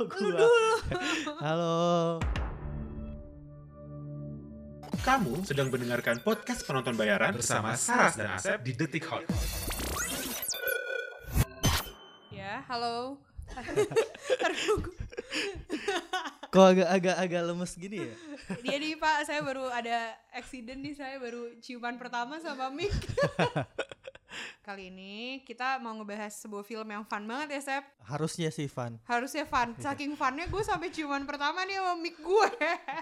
Lu Gua. dulu. Halo. Kamu sedang mendengarkan podcast penonton bayaran bersama Saras dan Asep di Detik Hot. Ya, halo. Kok agak-agak agak lemes gini ya? dia nih Pak, saya baru ada accident nih, saya baru ciuman pertama sama Mik. Kali ini kita mau ngebahas sebuah film yang fun banget ya, Sep. Harusnya sih Van. Harusnya fun. Saking funnya gue sampai ciuman pertama nih sama mic gue.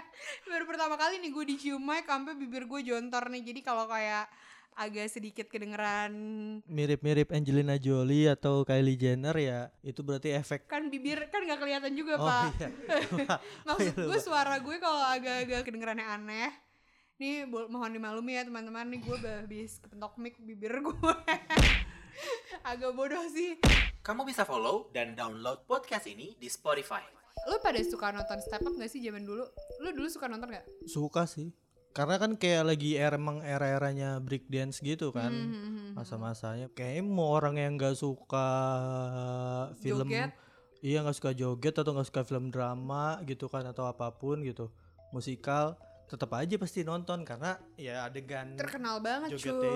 Baru pertama kali nih gue dicium mic sampai bibir gue jontor nih. Jadi kalau kayak agak sedikit kedengeran Mirip-mirip Angelina Jolie atau Kylie Jenner ya, itu berarti efek. kan bibir kan nggak kelihatan juga Oh pak. iya. Maksud iya, gue lupa. suara gue kalau agak-agak kedengerannya aneh. Nih mohon dimaklumi ya teman-teman nih gue habis kepentok mic bibir gue. agak bodoh sih. Kamu bisa follow dan download podcast ini di Spotify. Lu pada suka nonton step up gak sih zaman dulu? Lu dulu suka nonton gak? Suka sih. Karena kan kayak lagi era emang era-eranya break dance gitu kan. Hmm, Masa-masanya kayaknya mau orang yang nggak suka film Joget. Iya nggak suka joget atau nggak suka film drama gitu kan atau apa pun gitu musikal tetap aja pasti nonton karena ya adegan terkenal banget cuy itu.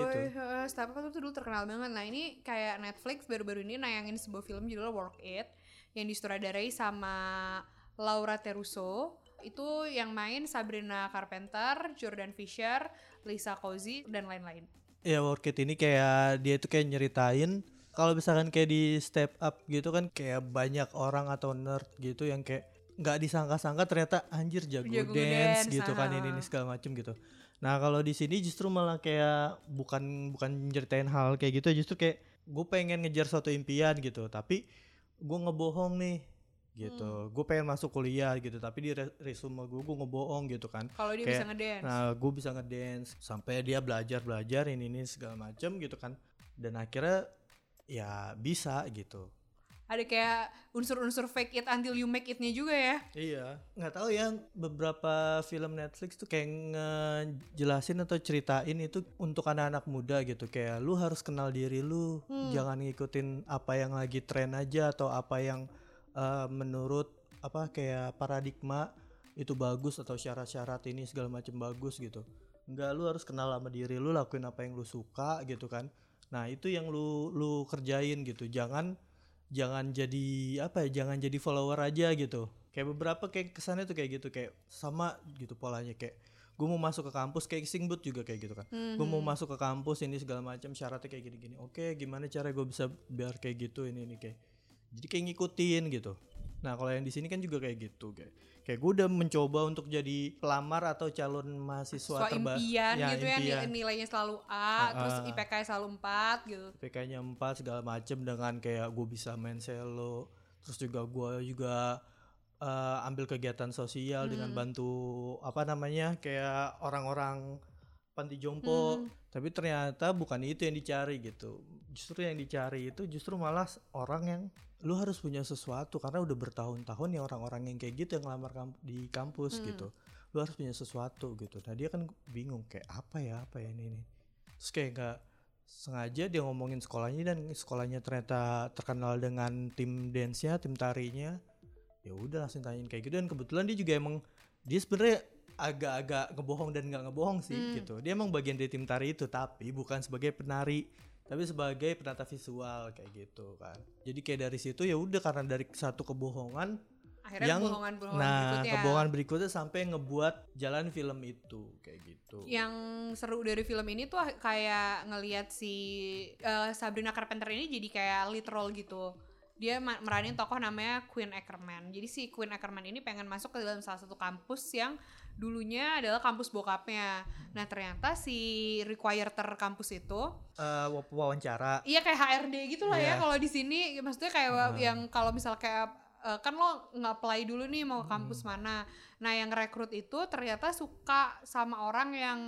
Tuh dulu terkenal banget nah ini kayak Netflix baru-baru ini nayangin sebuah film judulnya Work It yang disutradarai sama Laura Teruso itu yang main Sabrina Carpenter, Jordan Fisher, Lisa Cozy dan lain-lain. ya work it ini kayak dia tuh kayak nyeritain kalau misalkan kayak di step up gitu kan kayak banyak orang atau nerd gitu yang kayak nggak disangka-sangka ternyata anjir jago, Jago dance, ngedance, gitu kan ah. ini ini segala macem gitu nah kalau di sini justru malah kayak bukan bukan nyeritain hal kayak gitu justru kayak gue pengen ngejar suatu impian gitu tapi gue ngebohong nih gitu Hmm. gue pengen masuk kuliah gitu tapi di re- resume gue gue ngebohong gitu kan Kalau dia Kayak, bisa ngedance. Nah, gue bisa ngedance sampai dia belajar belajar ini ini segala macem gitu kan. Dan akhirnya ya bisa gitu. Ada kayak unsur-unsur fake it until you make it-nya juga ya. Iya, nggak tahu ya beberapa film Netflix tuh kayak ngejelasin atau ceritain itu untuk anak-anak muda gitu. Kayak lu harus kenal diri lu, Hmm. jangan ngikutin apa yang lagi tren aja atau apa yang eh, menurut apa kayak paradigma itu bagus atau syarat-syarat ini segala macam bagus gitu. Enggak, lu harus kenal sama diri lu, lakuin apa yang lu suka gitu kan. Nah, itu yang lu lu kerjain gitu. Jangan jangan jadi apa ya jangan jadi follower aja gitu. Kayak beberapa kayak kesannya tuh kayak gitu kayak sama gitu polanya kayak gue mau masuk ke kampus kayak singbut juga kayak gitu kan. Hmm. gue mau masuk ke kampus ini segala macam syaratnya kayak gini-gini. Oke gimana cara gue bisa biar kayak gitu ini ini kayak. Jadi kayak ngikutin gitu nah kalau yang di sini kan juga kayak gitu kayak kayak gue udah mencoba untuk jadi pelamar atau calon mahasiswa terbaik impian gitu ya nil- nilainya selalu A, Ah, terus. IPK selalu 4 gitu. PK-nya 4 segala macem dengan kayak gue bisa main selo terus juga gue juga eh, ambil kegiatan sosial dengan Hmm. bantu apa namanya kayak orang-orang panti jompo. Hmm. tapi ternyata bukan itu yang dicari gitu. Justru yang dicari itu justru malah orang yang lu harus punya sesuatu karena udah bertahun-tahun ya orang-orang yang kayak gitu yang ngelamar kamp- di kampus Hmm. gitu. Lu harus punya sesuatu gitu. Nah dia kan bingung kayak apa ya? Apa ya ini nih terus kayak nggak sengaja dia ngomongin sekolahnya dan sekolahnya ternyata terkenal dengan tim dance-nya tim tarinya. Ya udah langsung tanyain kayak gitu dan kebetulan dia juga emang dia sebenarnya agak-agak ngebohong dan nggak ngebohong sih Hmm. gitu dia emang bagian dari tim tari itu tapi bukan sebagai penari tapi sebagai penata visual kayak gitu kan jadi kayak dari situ ya udah karena dari satu kebohongan Akhirnya yang bohongan-bohongan nah berikutnya. kebohongan berikutnya sampai ngebuat jalan film itu kayak gitu Yang seru dari film ini tuh kayak ngelihat si eh, Sabrina Carpenter ini jadi kayak literal gitu. Dia meranin tokoh namanya Queen Ackerman. Jadi si Queen Ackerman ini pengen masuk ke dalam salah satu kampus yang dulunya adalah kampus bokapnya. Nah ternyata si requirter kampus itu Eh, wa- wawancara Iya kayak HRD gitu lah ya Iya. kalau di sini maksudnya kayak Ah. yang kalau misal kayak eh, kan lo nge-apply dulu nih mau ke kampus mana. Nah, yang rekrut itu ternyata suka sama orang yang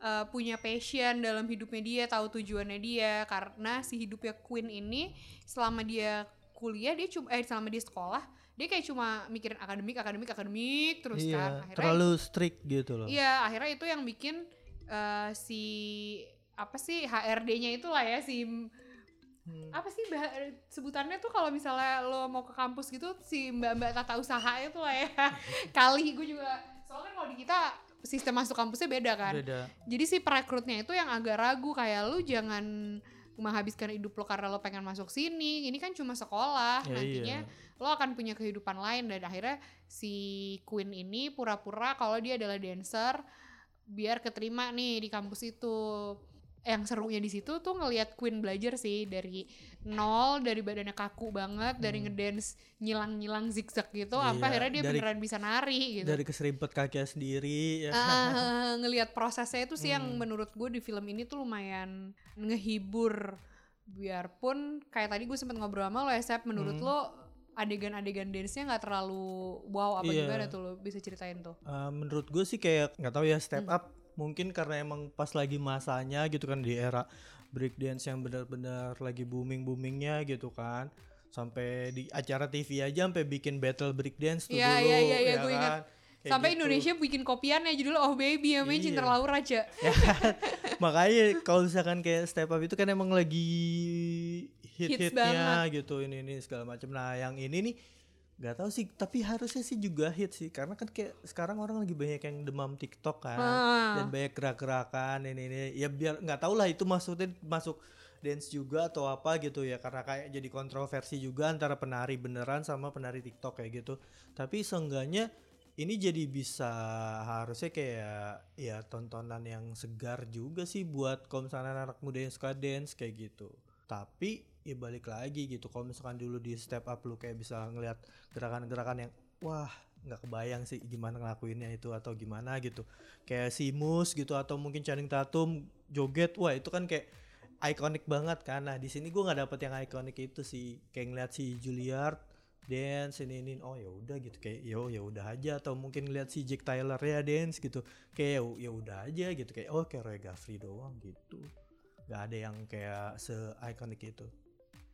eh, punya passion dalam hidupnya dia, tahu tujuannya dia karena si hidupnya Queen ini selama dia kuliah dia cuma eh selama dia sekolah dia kayak cuma mikirin akademik akademik akademik terus iya, kan akhirnya terlalu strict gitu loh Iya, akhirnya itu yang bikin eh, si apa sih HRD-nya itulah ya si Hmm. apa sih bah- sebutannya tuh kalau misalnya lo mau ke kampus gitu si mbak-mbak tata usaha itu lah ya kali gue juga soalnya kan kalau di kita sistem masuk kampusnya beda kan Beda. jadi si perekrutnya itu yang agak ragu kayak lu jangan menghabiskan hidup lo karena lo pengen masuk sini. Ini kan cuma sekolah Ya, nantinya iya. lo akan punya kehidupan lain. Dan akhirnya si Queen ini pura-pura kalau dia adalah dancer biar keterima nih di kampus itu. Yang serunya di situ tuh ngelihat Queen belajar sih dari nol dari badannya kaku banget dari Hmm. ngedance nyilang-nyilang zigzag gitu Iya, sampai akhirnya dia dari- beneran bisa nari gitu Dari keserimpet kakinya sendiri ya. Ah, ngelihat prosesnya itu sih yang Hmm. menurut gue di film ini tuh lumayan ngehibur biarpun kayak tadi gue sempet ngobrol sama lo ya Sep menurut Hmm. lo adegan-adegan dance-nya nggak terlalu wow apa Iya. gimana tuh lo bisa ceritain tuh Eh, menurut gue sih kayak nggak tahu ya step Hmm. up mungkin karena emang pas lagi masanya gitu kan di era breakdance yang benar-benar lagi booming boomingnya gitu kan sampai di acara TV aja sampai bikin battle breakdance tuh Iya, dulu iya, iya, iya, ya gue ingat. kan? Kayak sampai gitu. Indonesia bikin kopiannya judulnya Oh Baby namanya Iya. Cinta Laura aja Ya kan? makanya kalau misalkan kayak step up itu kan emang lagi hit Hits hitnya gitu ini ini segala macam nah yang ini nih nggak tahu sih tapi harusnya sih juga hit sih. Karena kan kayak sekarang orang lagi banyak yang demam TikTok kan. Ah. dan banyak gerak-gerakan ini ini. Ya biar nggak tahu lah itu maksudnya masuk dance juga atau apa gitu ya. Karena kayak jadi kontroversi juga antara penari beneran sama penari TikTok kayak gitu. Tapi seenggaknya ini jadi bisa harusnya kayak ya tontonan yang segar juga sih buat kalau misalnya anak muda yang suka dance kayak gitu. Tapi ya balik lagi gitu. Kalau misalkan dulu di step up lu kayak bisa ngelihat gerakan-gerakan yang wah nggak kebayang sih gimana ngelakuinnya itu atau gimana gitu. Kayak si Mus gitu atau mungkin Channing Tatum joget wah itu kan kayak ikonik banget kan. Nah di sini gua nggak dapet yang ikonik itu sih. Kayak ngeliat si Juilliard dance ini ini oh ya udah gitu. Kayak yo ya udah aja. Atau mungkin ngeliat si Jack Tyler ya dance gitu. Kayak ya udah aja gitu. Kayak oh kayak Roy Gaffrey doang gitu. Nggak ada yang kayak se ikonik itu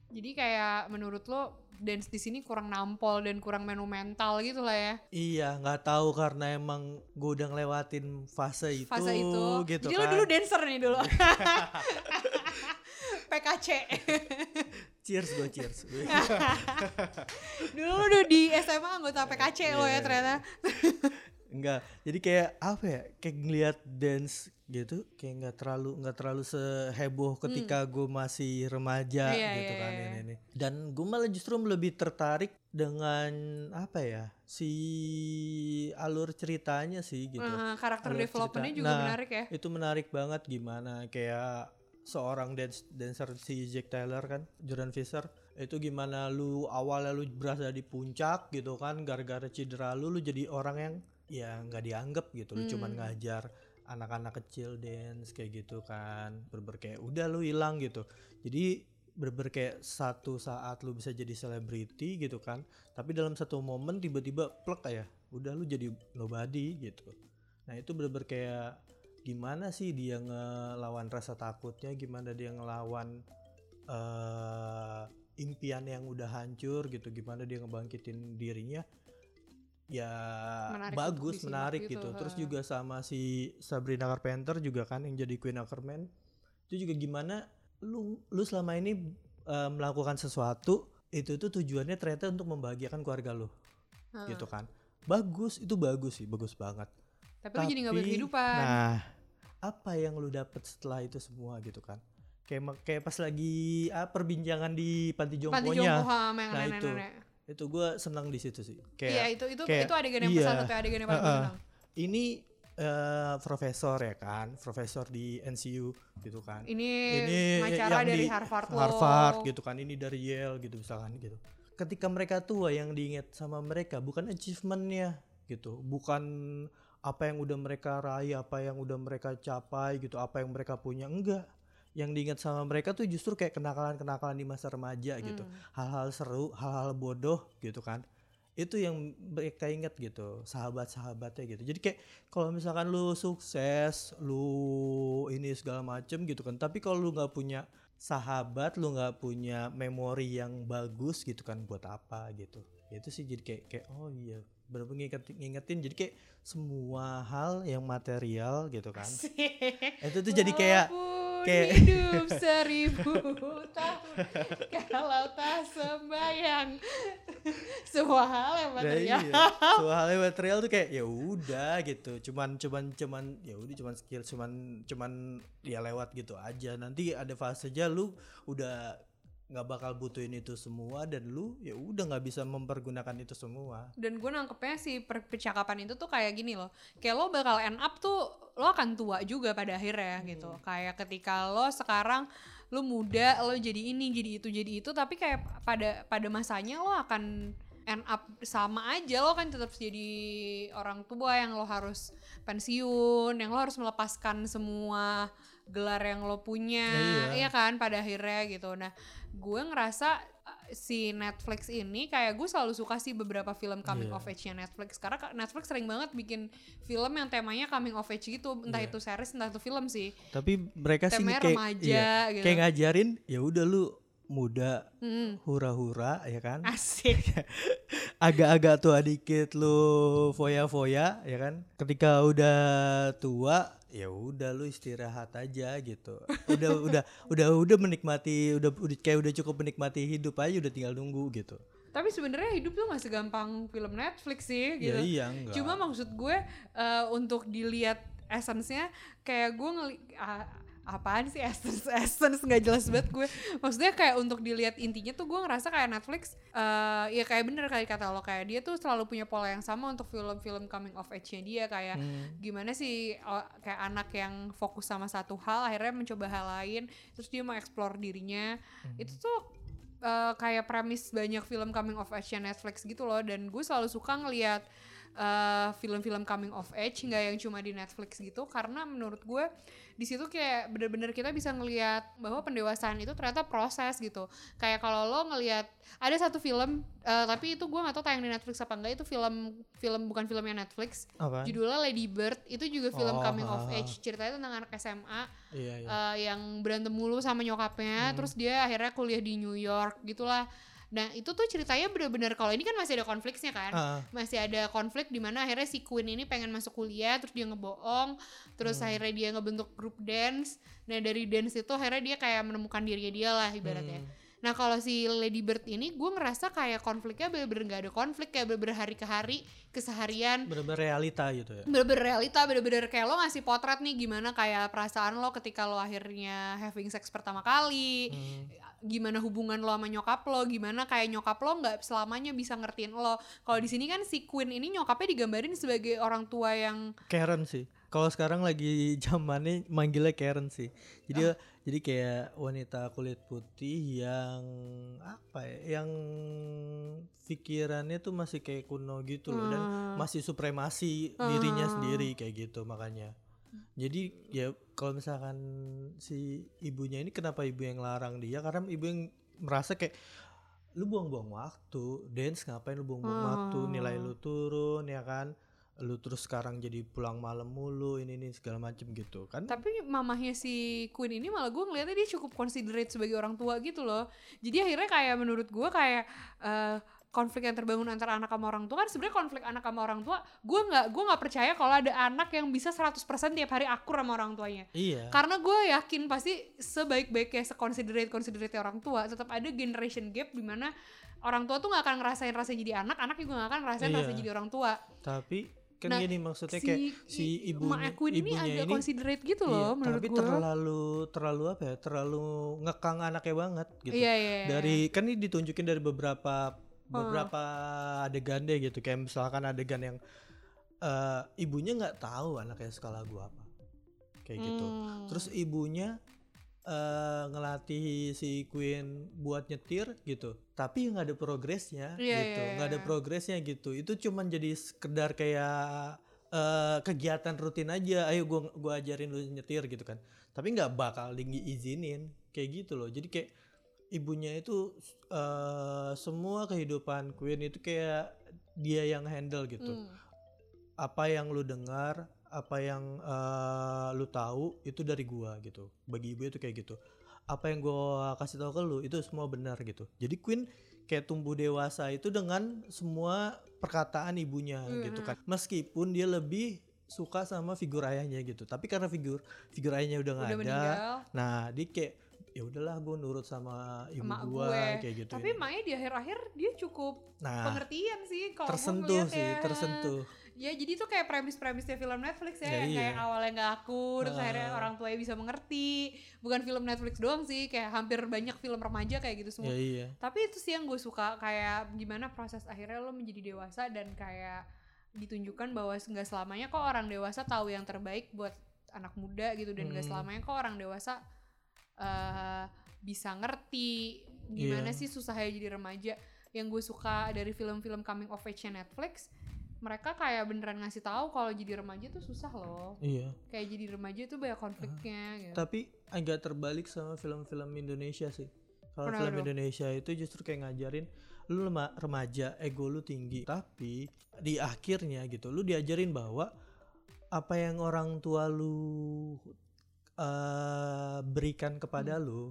jadi kayak menurut lo dance di sini kurang nampol dan kurang monumental gitu lah ya Iya, nggak tahu karena emang gue udah ngelewatin fase itu, fase itu gitu jadi kan. lo dulu dancer nih dulu PKC cheers gue cheers. dulu lo udah di SMA anggota PKC lo ya Iya. ternyata Enggak, jadi kayak apa ya? Kayak ngeliat dance gitu, kayak nggak terlalu nggak terlalu seheboh ketika gue masih remaja Hmm. Iya, gitu iya, kan iya. ini, ini. Dan gue malah justru lebih tertarik dengan apa ya? Si alur ceritanya sih gitu. Eh, karakter Alur developmentnya cerita. juga Nah, menarik ya itu menarik banget gimana kayak seorang dance dancer si Jack Taylor kan Jordan Fisher itu gimana lu awalnya lu berasa di puncak gitu kan gara-gara cedera lu lu jadi orang yang ya nggak dianggap gitu lu cuman Hmm. ngajar anak-anak kecil dance kayak gitu kan berber kayak udah lu hilang gitu. Jadi berber kayak satu saat lu bisa jadi selebriti gitu kan tapi dalam satu momen tiba-tiba plek ya udah lu jadi nobody gitu. Nah itu bener kayak gimana sih dia ngelawan rasa takutnya gimana dia ngelawan eh impian yang udah hancur gitu gimana dia ngebangkitin dirinya ya Menarik bagus menarik gitu, gitu, terus juga sama si Sabrina Carpenter juga kan yang jadi Queen Ackerman itu juga gimana lu lu selama ini eh, melakukan sesuatu itu tuh tujuannya ternyata untuk membahagiakan keluarga lu. Heeh. gitu kan. Bagus itu bagus sih bagus banget. Tapi, lo jadi nggak berkehidupan. Nah, apa yang lu dapet setelah itu semua gitu kan? Kayak kayak pas lagi ah, perbincangan di panti panti jompo sama yang Nah, itu. Itu gue senang di situ sih. iya Kayak itu itu kayak- itu adegan yang iya. salah satu adegan yang paling senang ini eh, profesor ya kan, profesor di NCU gitu kan. ini, Ini yang dari di Harvard Law Harvard gitu kan, ini dari Yale gitu misalkan gitu. Ketika mereka tua yang diingat sama mereka bukan achievementnya gitu, bukan apa yang udah mereka raih, apa yang udah mereka capai gitu, apa yang mereka punya enggak. Yang diingat sama mereka tuh justru kayak kenakalan-kenakalan di masa remaja gitu, Hmm. hal-hal seru, hal-hal bodoh gitu kan. Itu yang mereka ingat gitu, sahabat-sahabatnya gitu. Jadi kayak kalau misalkan lu sukses, lu ini segala macem gitu kan. Tapi kalau lu nggak punya sahabat, lu nggak punya memori yang bagus gitu kan, buat apa gitu. Itu sih jadi kayak kayak oh iya, bener-bener ngingetin, ngingetin. Jadi kayak semua hal yang material gitu kan. Asik. Itu tuh jadi kayak Kayak- hidup seribu tahun kalau tak sembayang semua hal yang Nah, material iya. Semua hal yang material tuh kayak ya udah gitu. Cuman cuman cuman ya udah cuman skill cuman cuman ya lewat gitu aja. Nanti ada fasenya lu udah nggak bakal butuhin itu semua dan lu ya udah nggak bisa mempergunakan itu semua. dan gue nangkepnya si per- percakapan itu tuh kayak gini loh kayak lo bakal end up tuh lo akan tua juga pada akhirnya gitu. Kayak ketika lo sekarang lo muda lo jadi ini jadi itu jadi itu tapi kayak pada pada masanya lo akan end up sama aja. Lo kan tetap jadi orang tua yang lo harus pensiun yang lo harus melepaskan semua gelar yang lo punya. Ya, iya. iya kan pada akhirnya gitu. Nah gue ngerasa si Netflix ini kayak gue selalu suka sih beberapa film coming Iya. of age-nya Netflix karena ka- Netflix sering banget bikin film yang temanya coming of age gitu entah Iya. itu series entah itu film sih Tapi mereka sih kayak remaja iya, gitu kayak ngajarin ya udah lu muda Hmm, hura-hura ya kan. asik Agak-agak tua dikit lu foya-foya ya kan. Ketika udah tua ya udah lu istirahat aja gitu. Udah udah udah udah menikmati udah, udah kayak udah cukup menikmati hidup aja udah tinggal nunggu gitu. tapi sebenarnya hidup tuh gak segampang film Netflix sih gitu Ya iya enggak. Cuma maksud gue eh, untuk dilihat essence-nya kayak gue ngeli ah, apaan sih essence essence nggak jelas banget gue. Maksudnya kayak untuk dilihat intinya tuh gue ngerasa kayak Netflix eh ya kayak bener kali kata lo kayak dia tuh selalu punya pola yang sama untuk film-film coming of age-nya dia kayak Hmm. gimana sih oh, kayak anak yang fokus sama satu hal akhirnya mencoba hal lain terus dia mau explore dirinya. Itu tuh eh, kayak premis banyak film coming of age Netflix gitu loh dan gue selalu suka ngelihat eh, film-film coming of age nggak yang cuma di Netflix gitu. Karena menurut gue di situ kayak bener-bener kita bisa ngelihat bahwa pendewasaan itu ternyata proses gitu. Kayak kalau lo ngelihat ada satu film eh, tapi itu gue nggak tahu tayang di Netflix apa enggak itu film film bukan filmnya Netflix. Apa? judulnya Lady Bird. Itu juga film Oh, coming of ha, ha. age. Ceritanya tentang anak SMA Iya iya. eh, yang berantem mulu sama nyokapnya. Terus dia akhirnya kuliah di New York gitulah nah itu tuh ceritanya bener-bener kalau ini kan masih ada konfliknya kan. Ah, masih ada konflik di mana akhirnya si Queen ini pengen masuk kuliah terus dia ngebohong terus akhirnya dia ngebentuk grup dance. Nah dari dance itu akhirnya dia kayak menemukan dirinya dia lah ibaratnya. Hmm. Nah kalau si Lady Bird ini gue ngerasa kayak konfliknya bener-bener gak ada konflik kayak bener-bener hari ke hari keseharian bener-bener realita gitu ya. bener-bener realita bener-bener kayak lo ngasih potret nih gimana kayak perasaan lo ketika lo akhirnya having sex pertama kali Hmm. gimana hubungan lo sama nyokap lo gimana kayak nyokap lo nggak selamanya bisa ngertiin lo kalau di sini kan si Queen ini nyokapnya digambarin sebagai orang tua yang Karen sih. Kalau sekarang lagi zamannya manggilnya Karen sih. Jadi Ah. Jadi kayak wanita kulit putih yang apa ya? Yang pikirannya tuh masih kayak kuno gitu loh dan Hmm. masih supremasi dirinya sendiri kayak gitu makanya. Jadi ya kalau misalkan si ibunya ini kenapa ibu yang larang dia karena ibu yang merasa kayak lu buang-buang waktu dance ngapain lu buang-buang waktu nilai lu turun ya kan lu terus sekarang jadi pulang malam mulu ini ini segala macem gitu kan? Tapi mamahnya si Queen ini malah gue ngeliatnya dia cukup considerate sebagai orang tua gitu loh. Jadi akhirnya kayak menurut gue kayak eh, konflik yang terbangun antara anak sama orang tua kan sebenarnya konflik anak sama orang tua gue nggak gue nggak percaya kalau ada anak yang bisa 100% tiap hari akur sama orang tuanya. Iya. Karena gue yakin pasti sebaik-baiknya seconsiderate considerate orang tua tetap ada generation gap di mana orang tua tuh nggak akan ngerasain rasa jadi anak anak juga nggak akan ngerasain Iya. rasa jadi orang tua. Tapi kan Nah, gini maksudnya kayak si ibunya emak Queen ini ibunya agak ini considerate gitu iya, loh menurut tapi gue terlalu terlalu apa ya terlalu ngekang anaknya banget gitu iya iya iya. dari kan ini ditunjukin dari beberapa beberapa adegan deh gitu kayak misalkan adegan yang eh, ibunya nggak tahu anaknya suka lagu apa kayak gitu Hmm. terus ibunya eh, ngelatih si Queen buat nyetir gitu. Tapi nggak ada progresnya Iya, gitu. iya, nggak ada iya. progresnya gitu. Itu cuman jadi sekedar kayak eh, kegiatan rutin aja. Ayo gua gua ajarin lu nyetir gitu kan. Tapi nggak bakal diizinin. Kayak gitu loh. Jadi kayak ibunya itu eh, semua kehidupan Queen itu kayak dia yang handle gitu. Hmm. apa yang lu dengar apa yang eh, lu tahu itu dari gua gitu. Bagi ibu itu kayak gitu. Apa yang gua kasih tahu ke lu itu semua benar gitu. Jadi Queen kayak tumbuh dewasa itu dengan semua perkataan ibunya gitu kan. Meskipun dia lebih suka sama figur ayahnya gitu. Tapi karena figur figur ayahnya udah nggak ada meninggal. nah dia kayak ya udahlah gue nurut sama ibu emak gue gue. kayak gitu. Tapi emaknya di akhir-akhir dia cukup nah pengertian sih kalau tersentuh sih ya. tersentuh Ya jadi itu kayak premis-premisnya film Netflix ya, Ya, yang iya. kayak awalnya nggak akur, terus akhirnya orang tuanya bisa mengerti. Bukan film Netflix doang sih, kayak hampir banyak film remaja kayak gitu semua. ya iya Tapi itu sih yang gue suka kayak gimana proses akhirnya lo menjadi dewasa dan kayak ditunjukkan bahwa nggak selamanya kok orang dewasa tahu yang terbaik buat anak muda gitu dan nggak Hmm. selamanya kok orang dewasa eh bisa ngerti gimana Iya. sih susahnya jadi remaja. Yang gue suka dari film-film coming of age Netflix, mereka kayak beneran ngasih tahu kalau jadi remaja tuh susah loh. iya Kayak jadi remaja tuh banyak konfliknya gitu. tapi agak terbalik sama film-film Indonesia sih kalau film? Indonesia itu justru kayak ngajarin lu remaja ego lu tinggi tapi di akhirnya gitu lu diajarin bahwa apa yang orang tua lu eh, berikan kepada lu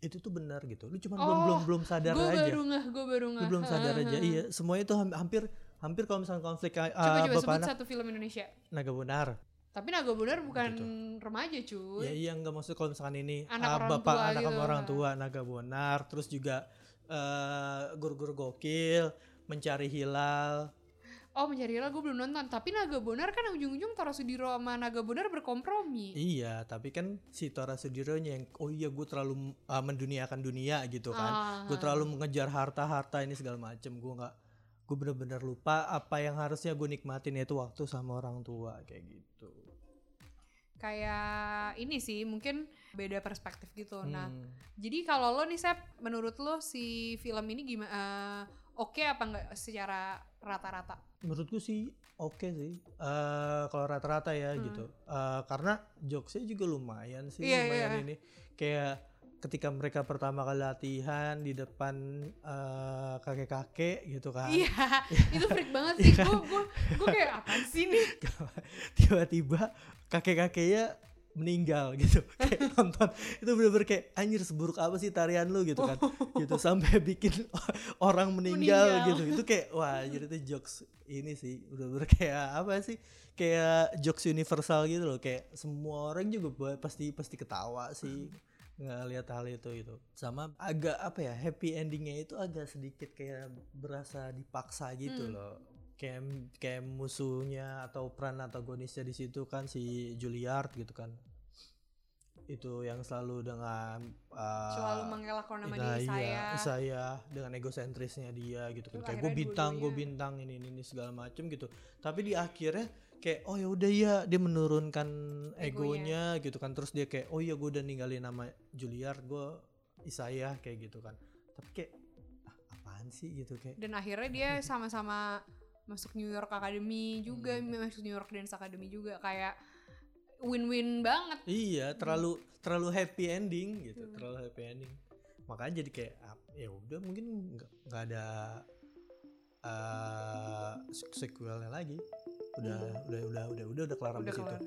itu tuh benar gitu lu cuma belum Hmm. Oh, belum belum sadar gue aja baru ngeh, gue baru lu ngeh. belum sadar aja iya semuanya itu ham- hampir hampir kalau misalnya konflik uh, Coba coba bapak sebut anak satu film Indonesia. naga benar Tapi Naga Bonar bukan Gitu. remaja cuy. Ya iya nggak maksud kalau misalkan ini Anak ah, orang bapak tua anak gitu. sama orang tua naga bonar terus juga eh guru-guru gokil mencari hilal Oh mencari Hilal gue belum nonton. Tapi Naga Bonar kan ujung-ujung Tara Sudiro sama Naga Bonar berkompromi. iya tapi kan si Tora Sudironya yang oh iya gue terlalu ah, menduniakan dunia gitu kan Ah. gue terlalu mengejar harta harta ini segala macem gue nggak gue bener-bener lupa apa yang harusnya gue nikmatin yaitu waktu sama orang tua kayak gitu Kayak ini sih mungkin beda perspektif gitu. Nah Hmm. jadi kalau lo nih Sep, menurut lo si film ini gimana? Oke apa enggak secara rata-rata? menurut gue sih oke sih Eh kalau rata-rata ya Hmm. gitu Eh karena jokesnya juga lumayan sih Iya, lumayan iya. ini kayak ketika mereka pertama kali latihan di depan eh, kakek-kakek gitu kan. Iya, itu freak banget sih. Gue gue gue kayak apa sih nih? tiba-tiba kakek-kakeknya meninggal gitu. Kayak nonton. Itu bener-bener kayak anjir seburuk apa sih tarian lu? gitu kan. Gitu sampai bikin orang meninggal, Meninggal. gitu. Itu kayak wah anjir itu jokes ini sih. Bener-bener kayak apa sih? Kayak jokes universal gitu loh. Kayak semua orang juga pasti pasti ketawa sih ngeliat hal itu itu sama agak apa ya happy endingnya itu agak sedikit kayak berasa dipaksa gitu Hmm. loh. Kayak kayak musuhnya atau peran antagonisnya di situ kan si Juilliard gitu kan itu yang selalu dengan uh, Selalu mengelakkan nama nah, diri saya. iya, saya. dengan egosentrisnya dia gitu kan. Kayak gue bintang gue bintang ini ini, ini segala macem gitu. Tapi di akhirnya kayak oh ya udah ya dia menurunkan egonya. gitu kan. Terus dia kayak oh iya gue udah ninggalin nama Juilliard gue Isaiah kayak gitu kan. Tapi kayak ah, apaan sih? gitu kayak. Dan akhirnya dia sama-sama masuk New York Academy juga, Hmm. masuk New York Dance Academy juga. Kayak win-win banget. Iya, terlalu terlalu happy ending gitu, Hmm. terlalu happy ending. Makanya jadi kayak ap- ya udah mungkin nggak ada uh, sequelnya lagi. Udah Hmm. udah udah udah udah udah kelar Udah situ. kelar.